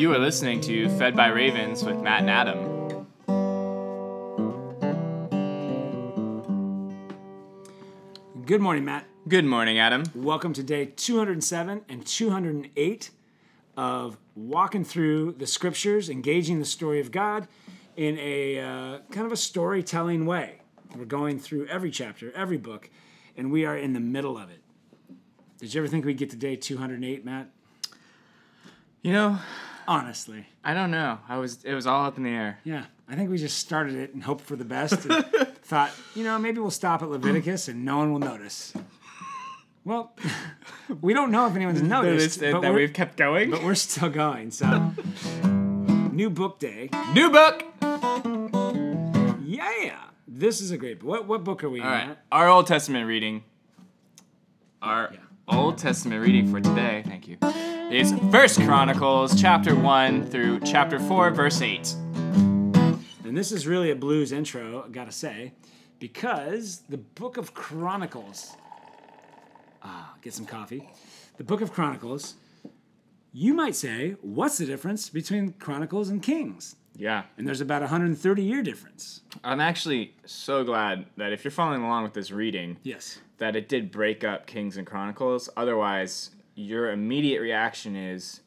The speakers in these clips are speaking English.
You are listening to Fed by Ravens with Matt and Adam. Good morning, Matt. Good morning, Adam. Welcome to day 207 and 208 of walking through the scriptures, engaging the story of God in a uh, kind of a storytelling way. We're going through every chapter, every book, and we are in the middle of it. Did you ever think we'd get to day 208, Matt? You know, Honestly. I don't know. I was it was all up in the air. Yeah, I think we just started it and hoped for the best and thought, you know, maybe we'll stop at Leviticus and no one will notice. Well, we don't know if anyone's noticed, that, that we've kept going. but we're still going. So, new book day. New book. Yeah, this is a great book. What, what book are we All in? right, our Old Testament reading. Our Yeah. Old Testament reading for today. Thank you. Is First Chronicles chapter one through chapter four, verse eight. And this is really a blues intro, I gotta say, because the book of Chronicles. Ah, get some coffee. The book of Chronicles. You might say, what's the difference between Chronicles and Kings? Yeah. And there's about a 130 year difference. I'm actually so glad that if you're following along with this reading, Yes. That it did break up Kings and Chronicles. Otherwise, your immediate reaction is,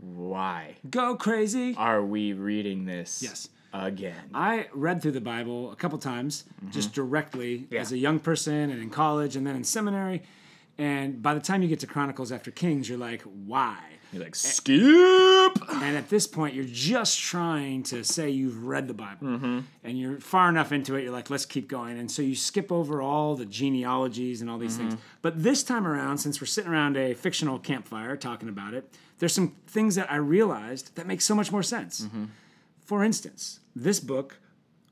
why Go crazy. are we reading this Yes. again? I read through the Bible a couple times, just directly Mm-hmm. Yeah. as a young person and in college and then in seminary. And by the time you get to Chronicles after Kings, you're like, why? You're like, skip! And at this point, you're just trying to say you've read the Bible. Mm-hmm. And you're far enough into it, you're like, let's keep going. And so you skip over all the genealogies and all these Mm-hmm. things. But this time around, since we're sitting around a fictional campfire talking about it, there's some things that I realized that make so much more sense. Mm-hmm. For instance, this book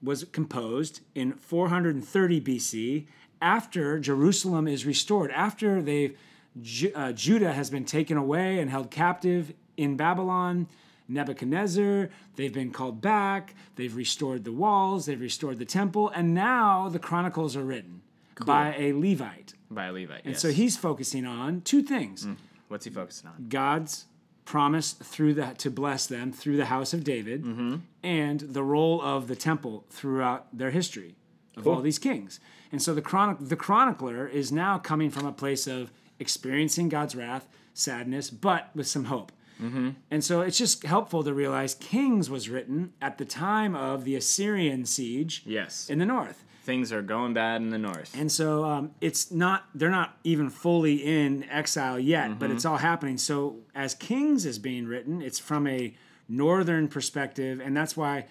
was composed in 430 BC after Jerusalem is restored, after they've Ju- uh, Judah has been taken away and held captive in Babylon. Nebuchadnezzar, they've been called back, they've restored the walls, they've restored the temple, and now the Chronicles are written by a Levite. By Levi. And so he's focusing on two things What's he focusing on? God's promise through the to bless them through the house of David, Mm-hmm. and the role of the temple throughout their history of Cool. all these kings. And so the chronic the chronicler is now coming from a place of experiencing God's wrath, sadness, but with some hope. Mm-hmm. And so it's just helpful to realize Kings was written at the time of the Assyrian siege Yes. in the north. Things are going bad in the north. And so um, it's not, they're not even fully in exile yet, but it's all happening. So as Kings is being written, it's from a northern perspective. And that's why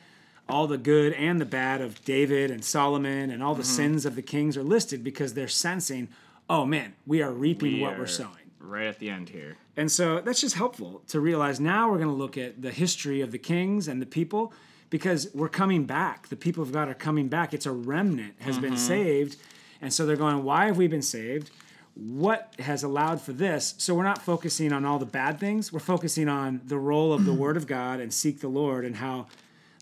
all the good and the bad of David and Solomon and all the sins of the kings are listed because they're sensing, oh man, we are reaping We what are we're sowing. Right at the end here. And so that's just helpful to realize now we're going to look at the history of the kings and the people because we're coming back. The people of God are coming back. It's a remnant has been saved. And so they're going, why have we been saved? What has allowed for this? So we're not focusing on all the bad things. We're focusing on the role of the word of God and seek the Lord and how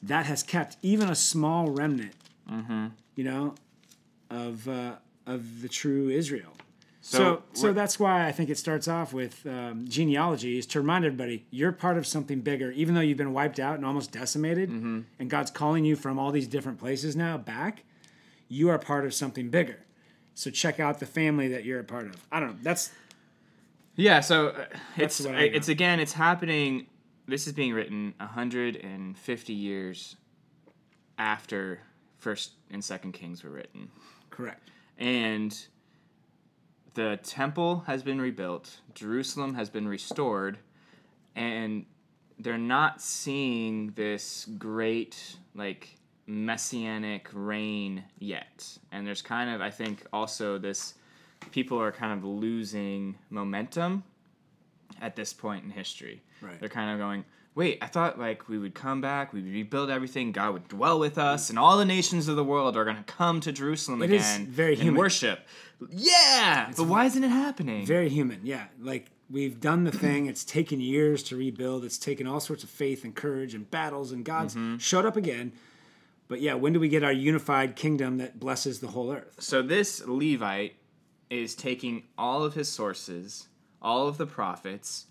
that has kept even a small remnant, you know, of, uh, of the true Israel. So, So so, that's why I think it starts off with um, genealogy is to remind everybody you're part of something bigger, even though you've been wiped out and almost decimated, Mm-hmm. and God's calling you from all these different places now back. You are part of something bigger. So check out the family that you're a part of. I don't know. That's Yeah, so uh, it's what I it's again it's happening. This is being written 150 years after First and Second Kings were written, correct. And the temple has been rebuilt. Jerusalem has been restored, and they're not seeing this great like messianic reign yet. And there's kind of I think also this people are kind of losing momentum at this point in history. Right. They're kind of going, wait, I thought like we would come back, we would rebuild everything, God would dwell with us, and all the nations of the world are going to come to Jerusalem It is again very and human. worship. Yeah, but why isn't it happening? Very human. Yeah. Like we've done the thing. It's taken years to rebuild. It's taken all sorts of faith and courage and battles, and God's Mm-hmm. showed up again. But yeah, when do we get our unified kingdom that blesses the whole earth? so this Levite is taking all of his sources, all of the prophets,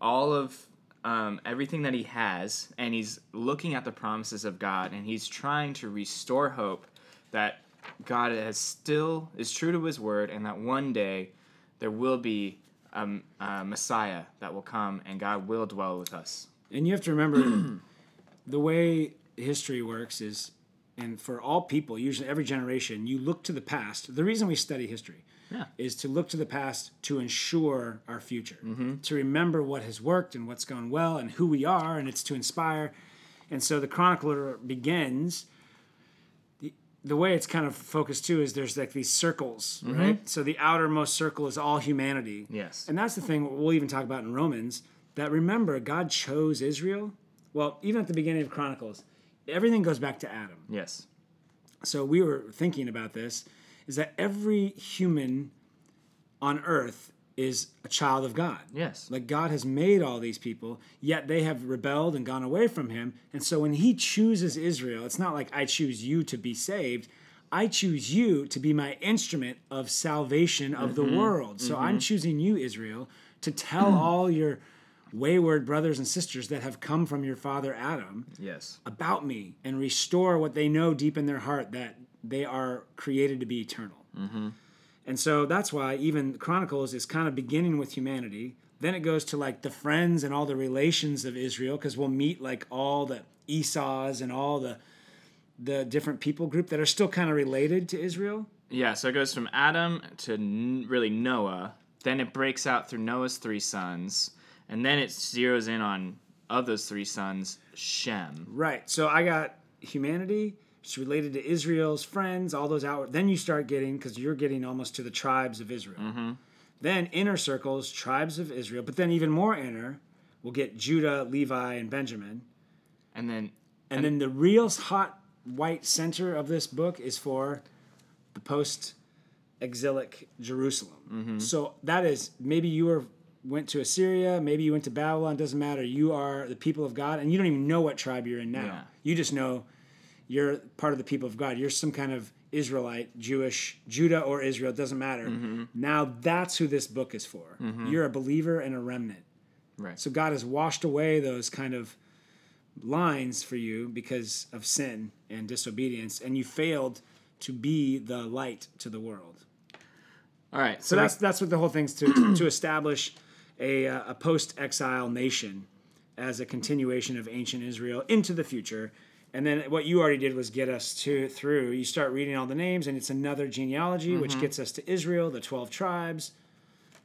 all of um, everything that he has, and he's looking at the promises of God, and he's trying to restore hope that God has still is true to His word, and that one day there will be a, a Messiah that will come, and God will dwell with us. And you have to remember the way history works is, and for all people, usually every generation, you look to the past. The reason we study history Yeah. is to look to the past to ensure our future, mm-hmm. to remember what has worked and what's gone well and who we are, and it's to inspire. And so the chronicler begins. The, the way it's kind of focused too is there's like these circles, mm-hmm. right? So the outermost circle is all humanity. Yes. And that's the thing we'll even talk about in Romans that remember God chose Israel. Well, even at the beginning of Chronicles, everything goes back to Adam. Yes. So we were thinking about this is that every human on earth is a child of God. Yes. Like God has made all these people, yet they have rebelled and gone away from him. And so when he chooses Israel, it's not like I choose you to be saved. I choose you to be my instrument of salvation of the mm-hmm. world. So I'm mm-hmm. choosing you, Israel, to tell all your wayward brothers and sisters that have come from your father Adam Yes. about me and restore what they know deep in their heart that they are created to be eternal. Mm-hmm. And so that's why even Chronicles is kind of beginning with humanity. Then it goes to like the friends and all the relations of Israel because we'll meet like all the Esau's and all the the different people group that are still kind of related to Israel. Yeah, so it goes from Adam to n- really Noah. Then it breaks out through Noah's three sons, and then it zeroes in on of those three sons, Shem. Right. So I got humanity. It's related to Israel's friends, all those out. Then you start getting because you're getting almost to the tribes of Israel. Mm-hmm. Then inner circles, tribes of Israel, but then even more inner, we'll get Judah, Levi, and Benjamin. And then And then the real hot white center of this book is for the post exilic Jerusalem. Mm-hmm. So that is maybe you were went to Assyria, maybe you went to Babylon, doesn't matter. You are the people of God and you don't even know what tribe you're in now. Yeah. You just know you're part of the people of God. You're some kind of Israelite, Jewish, Judah or Israel, doesn't matter. Mm-hmm. Now that's who this book is for. Mm-hmm. You're a believer and a remnant. right. So God has washed away those kind of lines for you because of sin and disobedience, and you failed to be the light to the world. All right. So that's that's what the whole thing's to to establish a uh, a post exile nation as a continuation of ancient Israel into the future. And then what you already did was get us to through. You start reading all the names, and it's another genealogy, which gets us to Israel, the twelve tribes.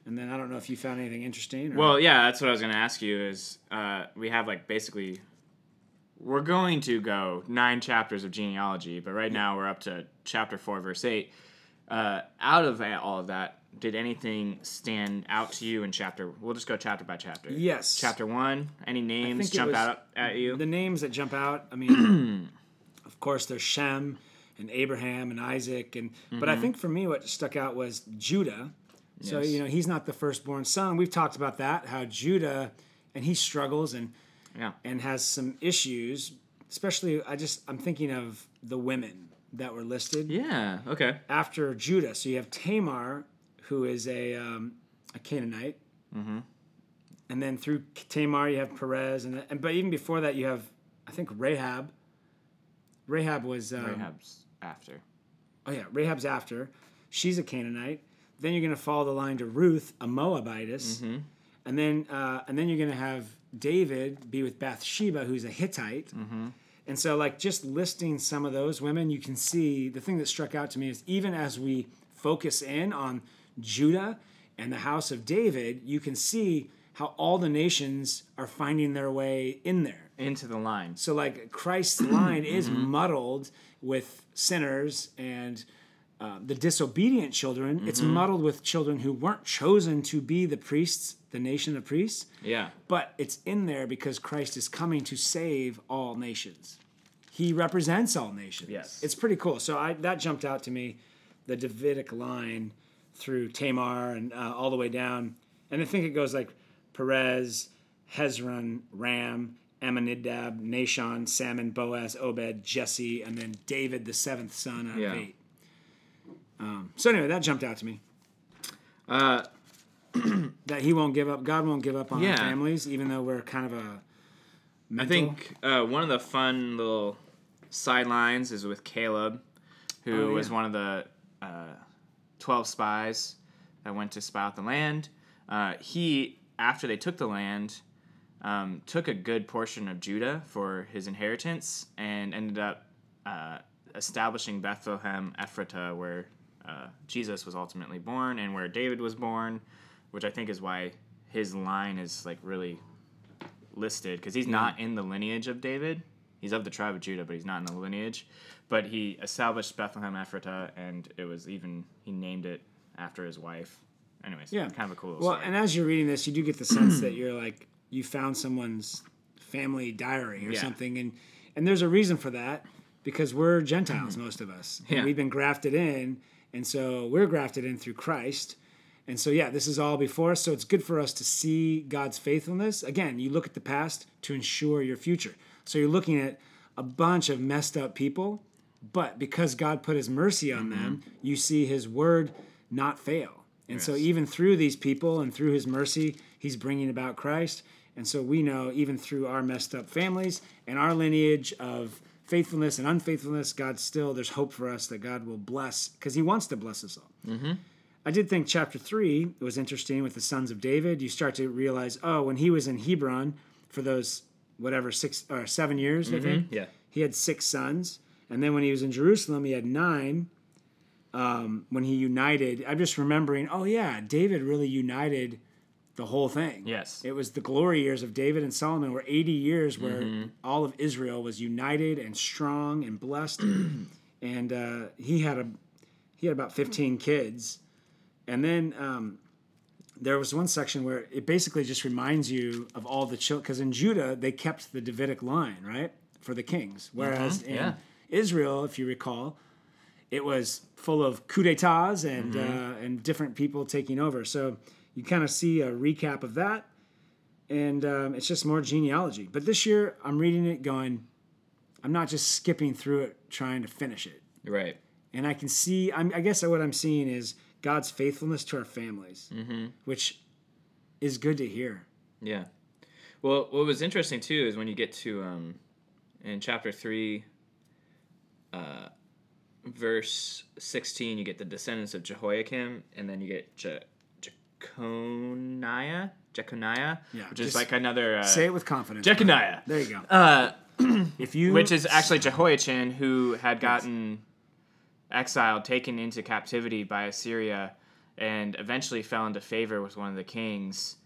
And then I don't know if you found anything interesting. Or, Well, yeah, that's what I was going to ask you. Is uh, we have like basically, we're going to go nine chapters of genealogy, but right now we're up to chapter four, verse eight. Uh, out of all of that, did anything stand out to you in chapter? We'll just go chapter by chapter. Yes. Chapter one. Any names jump out at you? the names that jump out. I mean, of course, there's Shem and Abraham and Isaac, and but I mm-hmm. think for me, what stuck out was Judah. So Yes. you know, he's not the firstborn son. We've talked about that. How Judah, and he struggles and yeah. and has some issues. Especially, I just I'm thinking of the women that were listed Yeah. Okay. after Judah. So you have Tamar, who is a um, a Canaanite, and then through Tamar you have Perez, and, and but even before that you have I think Rahab. Rahab was um, Rahab's after. oh yeah Rahab's after. She's a Canaanite. Then you're going to follow the line to Ruth, a Moabitess, and then uh, and then you're going to have David be with Bathsheba, who's a Hittite. And so, like, just listing some of those women, you can see the thing that struck out to me is even as we focus in on Judah and the house of David, you can see how all the nations are finding their way in there. Into the line. So, like, Christ's line is muddled with sinners and uh, the disobedient children. It's muddled with children who weren't chosen to be the priests, the nation of priests Yeah. but it's in there because Christ is coming to save all nations. He represents all nations. Yes. It's pretty cool. So I that jumped out to me, the Davidic line through Tamar and uh, all the way down. And I think it goes like Perez, Hezron, Ram, Amminadab, Nahshon, Salmon, Boaz, Obed, Jesse, and then David, the seventh son out Yeah. of eight. Um, so anyway, that jumped out to me. Uh, that He won't give up. God won't give up on Yeah. our families, even though we're kind of a. I mental- think uh, one of the fun little sidelines is with Caleb, who Oh, was one of the uh, 12 spies that went to spy out the land. Uh, he, after they took the land, um, took a good portion of Judah for his inheritance and ended up uh, establishing Bethlehem Ephratah, where uh, Jesus was ultimately born and where David was born, which I think is why his line is like really listed because he's not in the lineage of David. He's of the tribe of Judah, but he's not in the lineage. But he established Bethlehem Ephratah, and it was even he named it after his wife. Anyways, Yeah. kind of a cool. Well, story. and as you're reading this, you do get the sense that you're like you found someone's family diary or Yeah. something, and and there's a reason for that because we're Gentiles, most of us, and. Yeah. we've been grafted in, and so we're grafted in through Christ. And so, yeah, this is all before us. So it's good for us to see God's faithfulness. Again, you look at the past to ensure your future. So you're looking at a bunch of messed up people, but because God put his mercy on mm-hmm. them, you see his word not fail. And so, even through these people and through his mercy, he's bringing about Christ. And so, we know even through our messed up families and our lineage of faithfulness and unfaithfulness, God still, there's hope for us that God will bless because he wants to bless us all. Mm-hmm. I did think chapter three was interesting with the sons of David. You start to realize, oh, when he was in Hebron for those whatever six or seven years, I think yeah. he had six sons, and then when he was in Jerusalem, he had nine. Um, when he united, I'm just remembering, oh yeah, David really united the whole thing. Yes. it was the glory years of David and Solomon, were 80 years where Mm-hmm. all of Israel was united and strong and blessed, and uh, he had a he had about 15 kids, and then um, there was one section where it basically just reminds you of all the children because in Judah they kept the Davidic line right for the kings, whereas in yeah. Israel, if you recall, it was full of coup d'états and uh, and different people taking over. So you kind of see a recap of that, and um, it's just more genealogy. But this year, I'm reading it, going, I'm not just skipping through it trying to finish it, Right. and I can see. I'm, I guess what I'm seeing is God's faithfulness to our families, which is good to hear. Yeah. Well, what was interesting too is when you get to um, in chapter three, uh, verse sixteen, you get the descendants of Jehoiakim, and then you get Je- Jeconiah, Jeconiah, Yeah, which is like another uh, Say it with confidence. Jeconiah. There you go. Uh, If you, which is actually Jehoiachin, who had gotten exiled, taken into captivity by Assyria, and eventually fell into favor with one of the kings,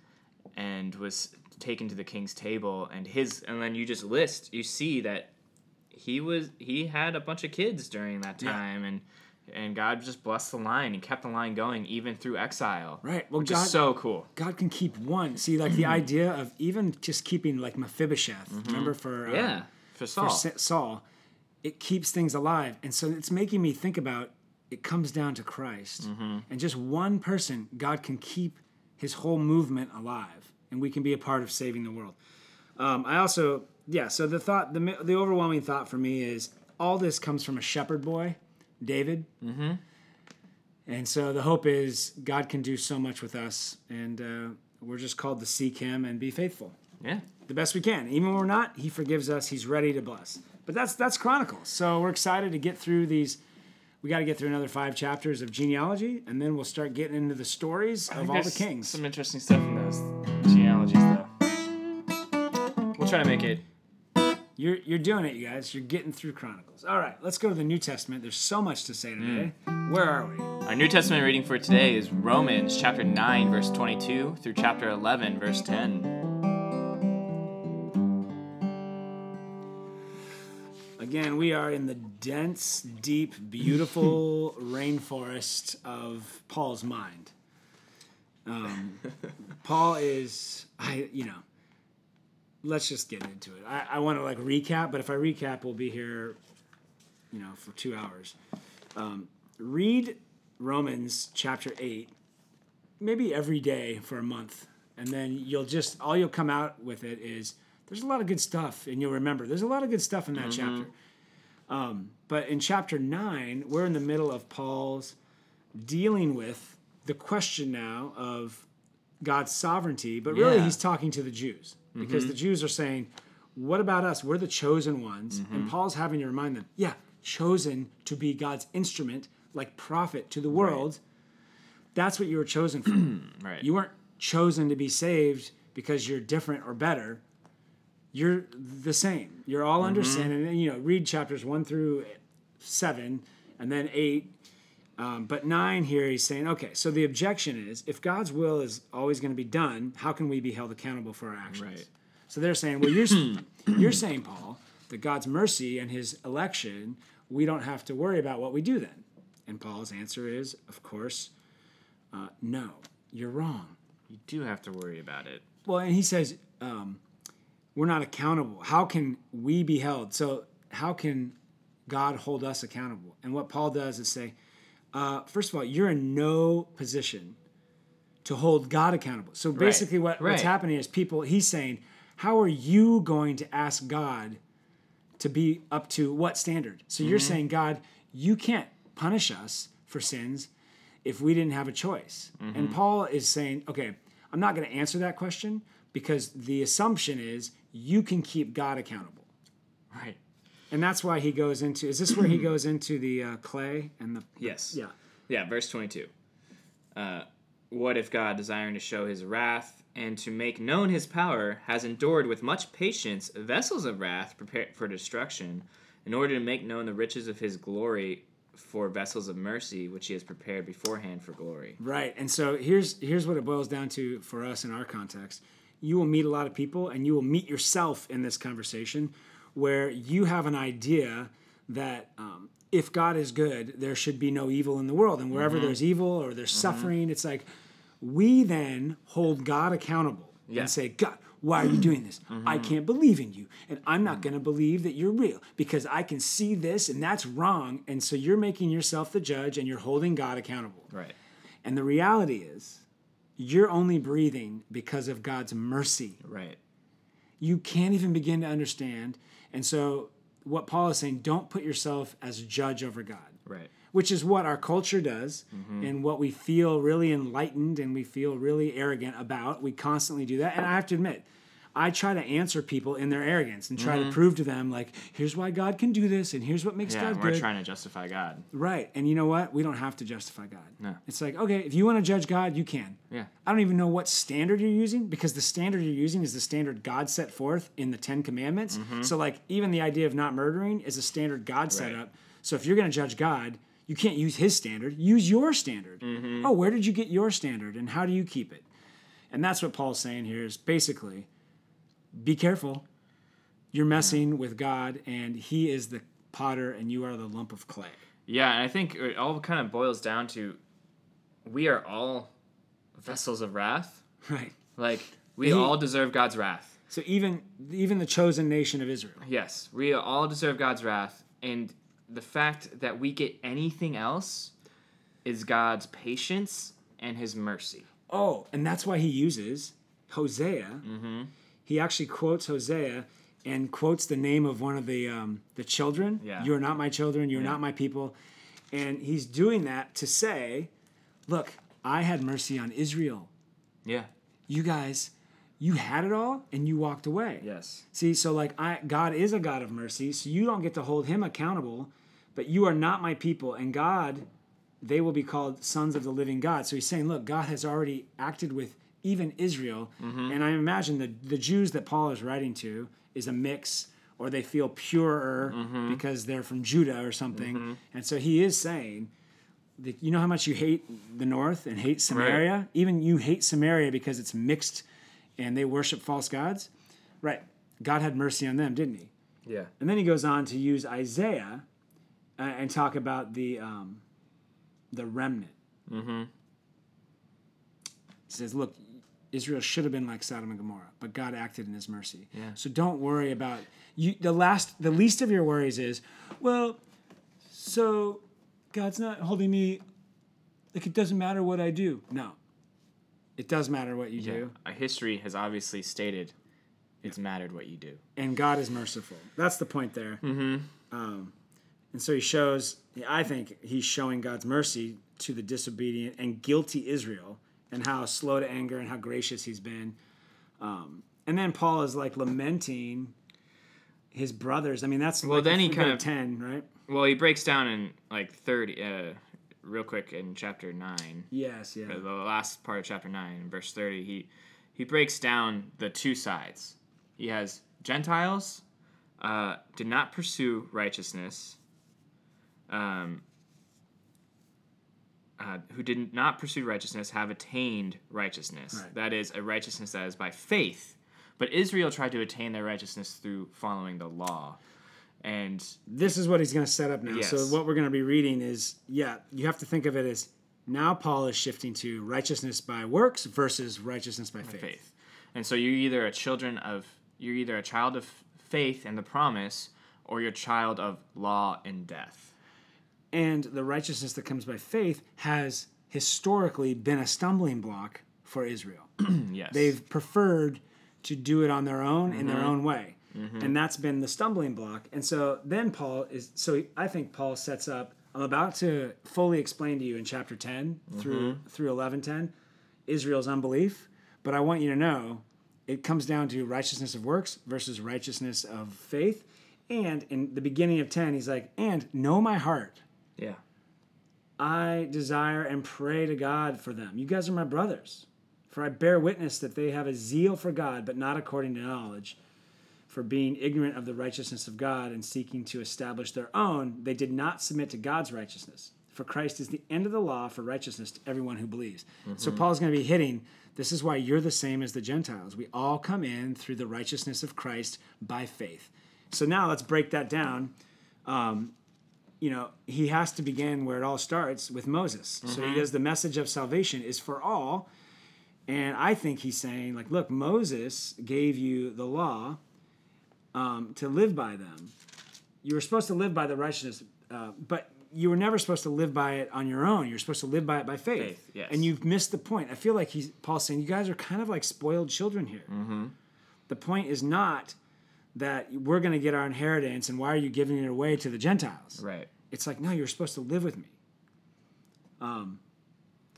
and was taken to the king's table. And his, and then you just list, you see that he was he had a bunch of kids during that Yeah. time, and and God just blessed the line and kept the line going even through exile. Right. Well, which God- is so cool. God can keep one. See, like the idea of even just keeping like Mephibosheth. Remember for uh, Yeah, for for Saul. Sa- Saul, it keeps things alive, and so it's making me think about. It comes down to Christ, and just one person, God can keep His whole movement alive, and we can be a part of saving the world. Um, I also, yeah. So the thought, the the overwhelming thought for me is all this comes from a shepherd boy, David. Mm-hmm. And so the hope is God can do so much with us, and uh, we're just called to seek Him and be faithful yeah. the best we can. Even when we're not, He forgives us. He's ready to bless. But that's that's Chronicles. So we're excited to get through these. We got to get through another five chapters of genealogy, and then we'll start getting into the stories of all the kings. Some interesting stuff in those genealogies, though. We'll try to make it. You're you're doing it, you guys. You're getting through Chronicles. All right, let's go to the New Testament. There's so much to say today. Hmm. Where are we? Our New Testament reading for today is Romans chapter 9, verse 22 through chapter 11, verse 10. Again, we are in the dense, deep, beautiful rainforest of Paul's mind. Um, Paul is, I you know, let's just get into it. I, I want to like recap, but if I recap, we'll be here, you know, for two hours. Um, read Romans chapter eight, maybe every day for a month, and then you'll just all you'll come out with it is there's a lot of good stuff, and you'll remember there's a lot of good stuff in that chapter. Um, but in chapter nine, we're in the middle of Paul's dealing with the question now of God's sovereignty, but really Yeah. he's talking to the Jews because the Jews are saying, "What about us? We're the chosen ones." And Paul's having to remind them, "Yeah, chosen to be God's instrument, like prophet to the world. That's what you were chosen for. Right. You weren't chosen to be saved because you're different or better. You're the same. You're all under sin. And then, you know, read chapters one through seven and then eight. Um, but nine here, he's saying, okay, so the objection is if God's will is always going to be done, how can we be held accountable for our actions? Right. So they're saying, well, you're, you're saying, Paul, that God's mercy and his election, we don't have to worry about what we do then. And Paul's answer is, of course, uh, no, you're wrong. You do have to worry about it. Well, and he says, um, we're not accountable. How can we be held? So, how can God hold us accountable? And what Paul does is say, uh, first of all, you're in no position to hold God accountable. So, basically, what, what's happening is people, he's saying, how are you going to ask God to be up to what standard? So, you're saying, God, you can't punish us for sins if we didn't have a choice. And Paul is saying, okay, I'm not going to answer that question because the assumption is you can keep God accountable. Right. And that's why he goes into, is this where he goes into the uh, clay and the, Yes. yeah. Yeah, verse 22. Uh, what if God, desiring to show his wrath and to make known his power, has endured with much patience vessels of wrath prepared for destruction, in order to make known the riches of his glory for vessels of mercy, which he has prepared beforehand for glory? Right. And so here's here's what it boils down to for us in our context. You will meet a lot of people and you will meet yourself in this conversation where you have an idea that um, if God is good, there should be no evil in the world. And wherever mm-hmm. there's evil or there's mm-hmm. suffering, it's like we then hold God accountable Yeah. and say, God, why are you doing this? I mm-hmm. can't believe in you. And I'm not going to believe that you're real because I can see this and that's wrong. And so you're making yourself the judge and you're holding God accountable. Right. And the reality is, you're only breathing because of God's mercy. Right. You can't even begin to understand. And so, what Paul is saying, don't put yourself as judge over God, Right. which is what our culture does mm-hmm. and what we feel really enlightened and we feel really arrogant about. We constantly do that. And I have to admit, I try to answer people in their arrogance and try to mm-hmm. prove to them, like, here's why God can do this and here's what makes Yeah, God we're good. trying to justify God. Right. And you know what? We don't have to justify God. No. It's like, okay, if you want to judge God, you can. Yeah. I don't even know what standard you're using because the standard you're using is the standard God set forth in the Ten Commandments. Mm-hmm. So, like, even the idea of not murdering is a standard God set up. So, if you're going to judge God, you can't use his standard. Use your standard. Mm-hmm. Oh, where did you get your standard and how do you keep it? And that's what Paul's saying here is basically be careful. You're messing with God and he is the potter and you are the lump of clay. Yeah, and I think it all kind of boils down to we are all vessels of wrath. Right. Like, we He- all deserve God's wrath. So even even the chosen nation of Israel. Yes, we all deserve God's wrath, and the fact that we get anything else is God's patience and His mercy. Oh, and that's why he uses Hosea. Mm-hmm. He actually quotes Hosea and quotes the name of one of the um, the children. Yeah. You are not my children. You are not my people. And he's doing that to say, look, I had mercy on Israel. Yeah. You guys, you had it all and you walked away. Yes. See, so like I God is a God of mercy, so you don't get to hold him accountable, but you are not my people and God they will be called sons of the living God. So he's saying, look, God has already acted with even Israel, and I imagine the the Jews that Paul is writing to is a mix or they feel purer because they're from Judah or something. And so he is saying that you know how much you hate the north and hate Samaria? Even you hate Samaria because it's mixed and they worship false gods? Right. God had mercy on them, didn't he? Yeah. And then he goes on to use Isaiah uh, and talk about the um, the remnant. Mm-hmm. He says, "Look, Israel should have been like Sodom and Gomorrah, but God acted in His mercy. Yeah. So don't worry about you. The last, the least of your worries is, well, so God's not holding me. Like it doesn't matter what I do. No, it does matter what you do, Our history has obviously stated it's mattered what you do. and God is merciful. That's the point there. Mm-hmm. Um, and so he shows. I think he's showing God's mercy to the disobedient and guilty Israel, and how slow to anger and how gracious he's been. Um, and then Paul is like lamenting his brothers. I mean, that's Well, like then he kind of- ten, right? Well, he breaks down in like 30, uh, real quick in chapter 9. Yes, yeah. the last part of chapter 9 verse 30 he he breaks down the two sides he has gentiles uh, did not pursue righteousness um, uh, who did not pursue righteousness have attained righteousness Right. that is a righteousness that is by faith but israel tried to attain their righteousness through following the law and this is what he's going to set up now. So what we're going to be reading is, yeah, you have to think of it as now Paul is shifting to righteousness by works versus righteousness by faith. faith. And so you're either a children of you're either a child of faith and the promise or you're a child of law and death. And the righteousness that comes by faith has historically been a stumbling block for Israel. Yes. They've preferred to do it on their own in Mm-hmm. their own way. And that's been the stumbling block. And so then Paul is so I think Paul sets up I'm about to fully explain to you in chapter 10 through Mm-hmm. through 11:10 Israel's unbelief, but I want you to know it comes down to righteousness of works versus righteousness of faith. And in the beginning of 10 he's like, "And know my heart. Yeah. I desire and pray to God for them. You guys are my brothers. For I bear witness that they have a zeal for God, but not according to knowledge. For being ignorant of the righteousness of God and seeking to establish their own, they did not submit to God's righteousness. For Christ is the end of the law for righteousness to everyone who believes. So mm-hmm. Paul's going to be hitting this is why you're the same as the Gentiles. We all come in through the righteousness of Christ by faith. So now let's break that down um, you know, he has to begin where it all starts with Moses. So he does the message of salvation is for all. And I think he's saying, like, look, Moses gave you the law um, to live by them. You were supposed to live by the righteousness, uh, but you were never supposed to live by it on your own. You're supposed to live by it by faith. Faith, yes. And you've missed the point. I feel like he's Paul's saying you guys are kind of like spoiled children here. The point is not that we're going to get our inheritance and why are you giving it away to the Gentiles? Right. It's like, no, you're supposed to live with me. Um,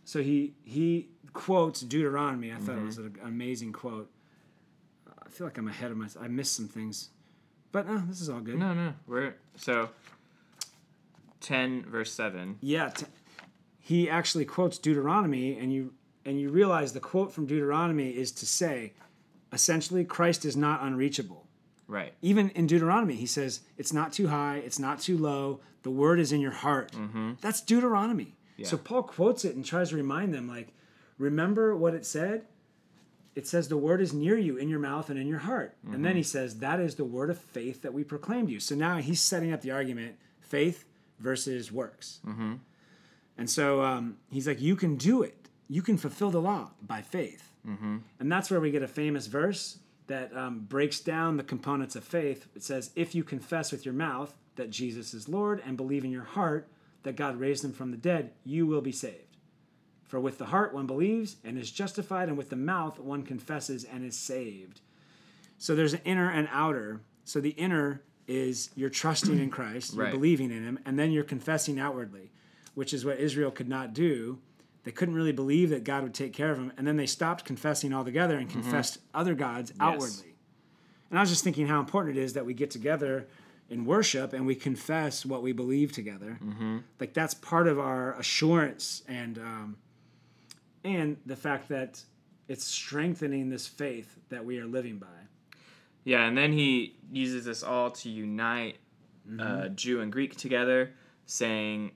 so he he quotes Deuteronomy. I thought it was an amazing quote. I feel like I'm ahead of myself. I missed some things, but no, this is all good. No, no. We're so 10 verse 7. Yeah, t- he actually quotes Deuteronomy, and you and you realize the quote from Deuteronomy is to say, essentially, Christ is not unreachable. Right. even in Deuteronomy, he says, it's not too high, it's not too low, the word is in your heart. Mm-hmm. That's Deuteronomy. So Paul quotes it and tries to remind them, like, remember what it said? It says the word is near you, in your mouth and in your heart. And then he mm-hmm. says, that is the word of faith that we proclaimed you. So now he's setting up the argument faith versus works. Mm-hmm. And so um, he's like, you can do it. You can fulfill the law by faith. And that's where we get a famous verse that um, breaks down the components of faith. It says, If you confess with your mouth that Jesus is Lord and believe in your heart that God raised him from the dead, you will be saved. For with the heart one believes and is justified, and with the mouth one confesses and is saved. So there's an inner and outer. So the inner is you're trusting in Christ, you're Right. believing in him, and then you're confessing outwardly, which is what Israel could not do. They couldn't really believe that God would take care of them, and then they stopped confessing altogether and confessed other gods outwardly. And I was just thinking how important it is that we get together in worship and we confess what we believe together. Like that's part of our assurance and um, and the fact that it's strengthening this faith that we are living by. Yeah, and then he uses this all to unite uh, Jew and Greek together, saying,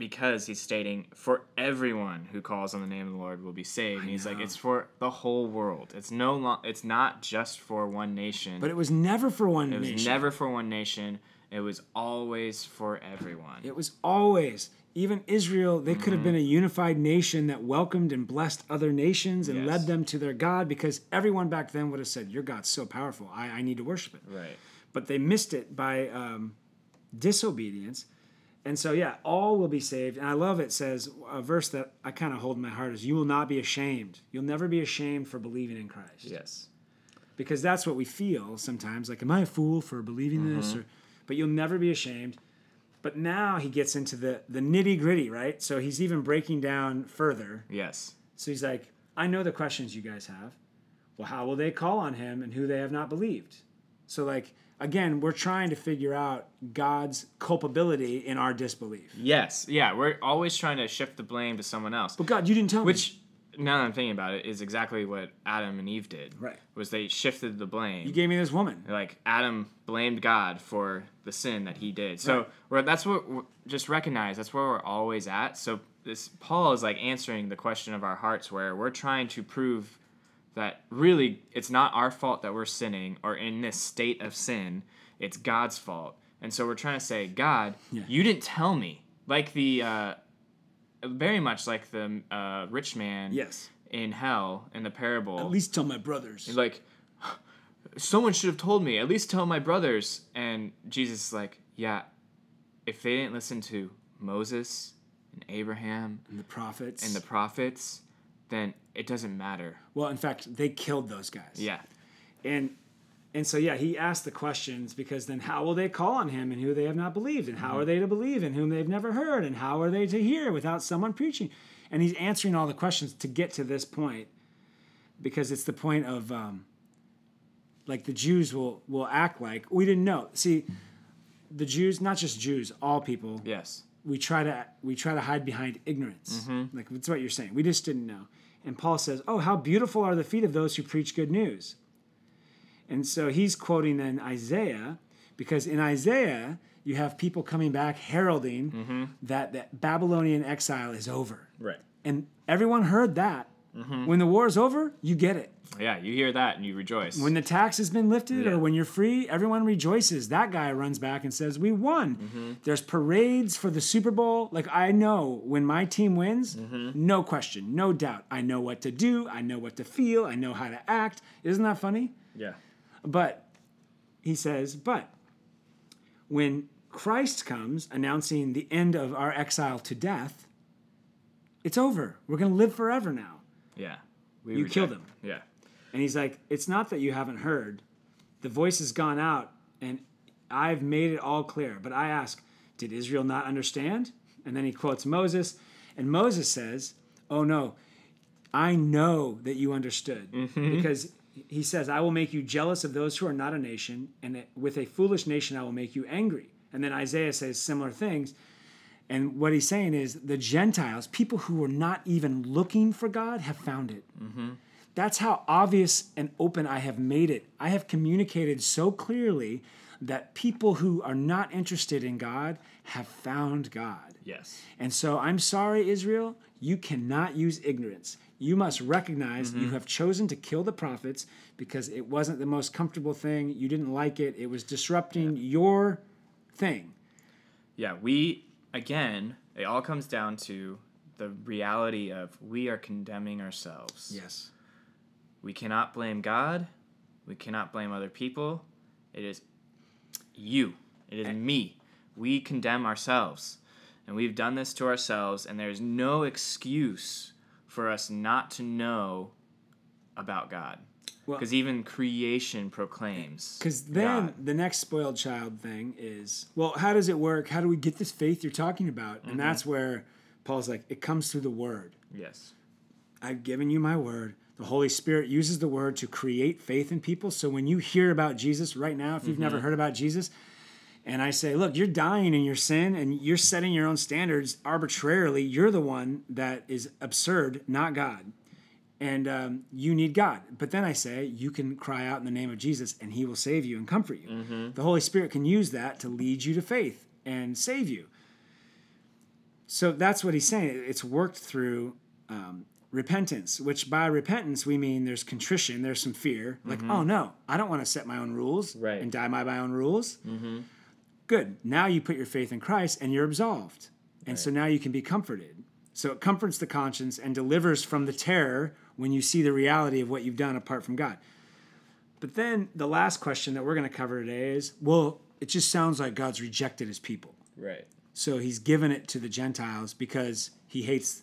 because he's stating, for everyone who calls on the name of the Lord will be saved. And he's like, it's for the whole world. It's no, lo- it's not just for one nation. But it was never for one it was nation. never for one nation. It was always for everyone. It was always even Israel. They could have been a unified nation that welcomed and blessed other nations and Yes. led them to their God because everyone back then would have said, "Your God's so powerful. I, I need to worship it." right. But they missed it by um, disobedience. And so, yeah, all will be saved. And I love it says a verse that I kind of hold in my heart is, "You will not be ashamed. You'll never be ashamed for believing in Christ." Yes. because that's what we feel sometimes like am i a fool for believing this mm-hmm. or but you'll never be ashamed but now he gets into the the nitty gritty right so he's even breaking down further Yes. So he's like, I know the questions you guys have. Well, how will they call on him and who they have not believed? So, like, again, we're trying to figure out God's culpability in our disbelief. Yes. Yeah. We're always trying to shift the blame to someone else. But God, you didn't tell me. Which, now that I'm thinking about it, is exactly what Adam and Eve did. Right. Was they shifted the blame. You gave me this woman. like Adam blamed God for the sin that he did. So Right. we're, that's what we're, just recognize that's where we're always at. So this Paul is like answering the question of our hearts, where we're trying to prove that really it's not our fault that we're sinning or in this state of sin. It's God's fault. And so we're trying to say, God, Yeah. you didn't tell me. Like the, uh, very much like the uh, rich man Yes. in hell in the parable At least tell my brothers. He's like, someone should have told me. At least tell my brothers. And Jesus is like, yeah, if they didn't listen to Moses and Abraham and the prophets. and the prophets, then it doesn't matter. well, in fact, they killed those guys. Yeah. And and so yeah, he asked the questions because then how will they call on him and who they have not believed? And how are they to believe in whom they've never heard? And how are they to hear without someone preaching? And he's answering all the questions to get to this point because it's the point of um, like the Jews will will act like we didn't know. See, the Jews, not just Jews, all people, Yes. we try to we try to hide behind ignorance. Like that's what you're saying. We just didn't know. And Paul says, "Oh, how beautiful are the feet of those who preach good news." And so he's quoting then Isaiah because in Isaiah you have people coming back heralding mm-hmm. that that Babylonian exile is over. Right. And everyone heard that. When the war is over, you get it. Yeah, you hear that and you rejoice. When the tax has been lifted Yeah. or when you're free, everyone rejoices. That guy runs back and says, We won. Mm-hmm. There's parades for the Super Bowl. Like, I know when my team wins, Mm-hmm. no question, no doubt. I know what to do, I know what to feel, I know how to act. Isn't that funny? yeah. But he says, But when Christ comes announcing the end of our exile to death, it's over. We're going to live forever now. Yeah. We You killed him. Yeah. And he's like, It's not that you haven't heard. The voice has gone out, and I've made it all clear. But I ask, Did Israel not understand? And then he quotes Moses, and Moses says, Oh no, I know that you understood. Mm-hmm. Because he says, I will make you jealous of those who are not a nation, and with a foolish nation I will make you angry. And then Isaiah says similar things. And what he's saying is the Gentiles, people who were not even looking for God, have found it. Mm-hmm. That's how obvious and open I have made it. I have communicated so clearly that people who are not interested in God have found God. Yes. And so I'm sorry, Israel, you cannot use ignorance. You must recognize you mm-hmm. have chosen to kill the prophets because it wasn't the most comfortable thing. You didn't like it. It was disrupting your thing. Yeah, we again, it all comes down to the reality of we are condemning ourselves. Yes. We cannot blame God. We cannot blame other people. It is you. It is me. We condemn ourselves. And we've done this to ourselves, and there's no excuse for us not to know about God. Well- Because even creation proclaims. Because then God. the next spoiled child thing is, well, how does it work? How do we get this faith you're talking about? And mm-hmm. that's where Paul's like, it comes through the word. Yes. I've given you my word. The Holy Spirit uses the word to create faith in people. So when you hear about Jesus right now, if you've never mm-hmm. heard about Jesus, and I say, look, you're dying in your sin and you're setting your own standards arbitrarily, you're the one that is absurd, not God. And um, you need God. But then I say, you can cry out in the name of Jesus and he will save you and comfort you. The Holy Spirit can use that to lead you to faith and save you. So that's what he's saying. It's worked through um, repentance, which by repentance we mean there's contrition, there's some fear, like, oh no, I don't want to set my own rules Right. and die by my own rules. Good. Now you put your faith in Christ and you're absolved. And so now you can be comforted. So it comforts the conscience and delivers from the terror when you see the reality of what you've done apart from God. But then the last question that we're going to cover today is well, it just sounds like God's rejected his people. Right. So he's given it to the Gentiles because he hates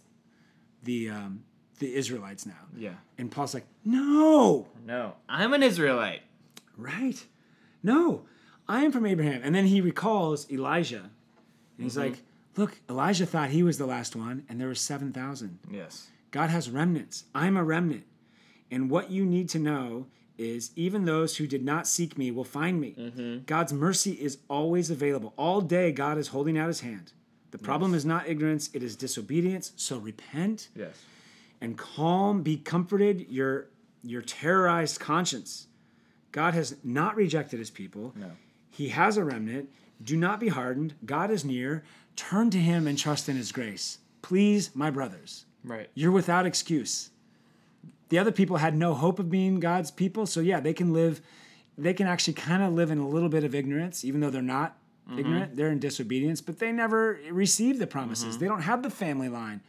the um, the Israelites now. Yeah. And Paul's like, no, No. I'm an Israelite. right? No, I am from Abraham. And then he recalls Elijah. And he's like, look, Elijah thought he was the last one, and there were 7,000. Yes. God has remnants. I'm a remnant. And what you need to know is even those who did not seek me will find me. Mm-hmm. God's mercy is always available. All day, God is holding out his hand. The problem is not ignorance, it is disobedience. So repent Yes. and calm, be comforted, your, your terrorized conscience. God has not rejected his people. No. He has a remnant. Do not be hardened. God is near. Turn to him and trust in his grace. Please, my brothers, Right. you're without excuse. The other people had no hope of being God's people, so yeah, they can live, they can actually kind of live in a little bit of ignorance, even though they're not mm-hmm. ignorant. They're in disobedience, but they never receive the promises. Mm-hmm. They don't have the family line,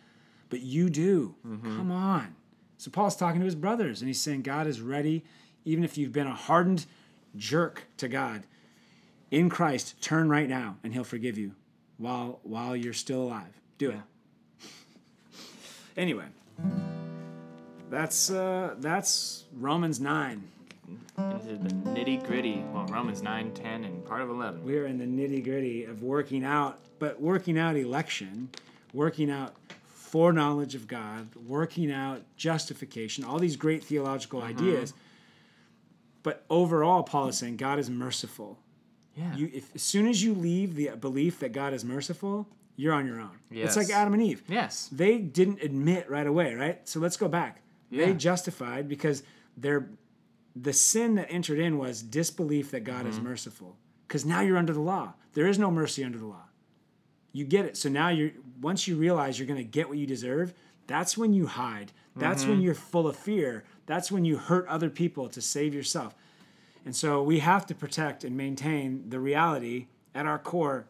but you do. Mm-hmm. Come on. So Paul's talking to his brothers, and he's saying God is ready, even if you've been a hardened jerk to God. In Christ, turn right now, and He'll forgive you while while you're still alive. Do it. Anyway, that's uh, that's Romans nine. Into the nitty gritty. Well, Romans 9, 10, and part of 11. We are in the nitty gritty of working out, but working out election, working out foreknowledge of God, working out justification, all these great theological ideas. But overall, Paul is saying God is merciful. Yeah. You, if, as soon as you leave the belief that God is merciful, you're on your own. It's like Adam and Eve. yes. They didn't admit right away, right? So let's go back. They justified because their the sin that entered in was disbelief that God is mm-hmm. merciful. Because now you're under the law. There is no mercy under the law. You get it. So now you're once you realize you're going to get what you deserve, that's when you hide. That's when mm-hmm. you're full of fear. That's when you hurt other people to save yourself. And so we have to protect and maintain the reality at our core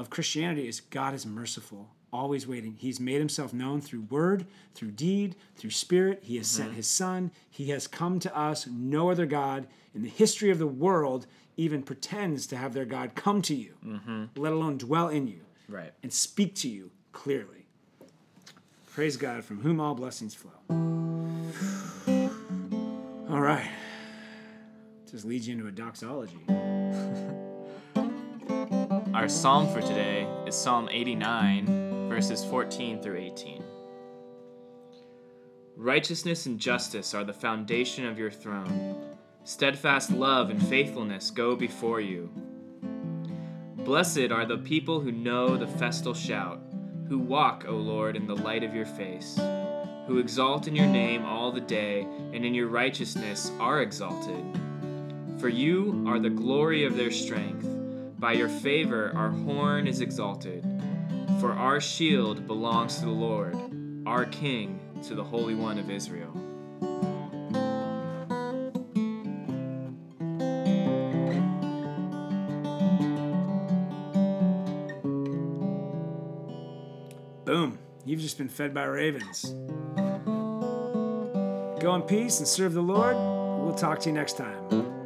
of Christianity is God is merciful, always waiting. He's made himself known through word, through deed, through spirit. He has sent mm-hmm. his son. He has come to us. No other God in the history of the world even pretends to have their God come to you, mm-hmm. let alone dwell in you Right. and speak to you clearly. Praise God, from whom all blessings flow. All right. Just leads you into a doxology. Our psalm for today is Psalm 89, verses 14 through 18. Righteousness and justice are the foundation of your throne. Steadfast love and faithfulness go before you. Blessed are the people who know the festal shout, who walk, O Lord, in the light of your face, who exalt in your name all the day, and in your righteousness are exalted. For you are the glory of their strength. By your favor, our horn is exalted. For our shield belongs to the Lord, our King to the Holy One of Israel. Boom. You've just been fed by ravens. Go in peace and serve the Lord. We'll talk to you next time.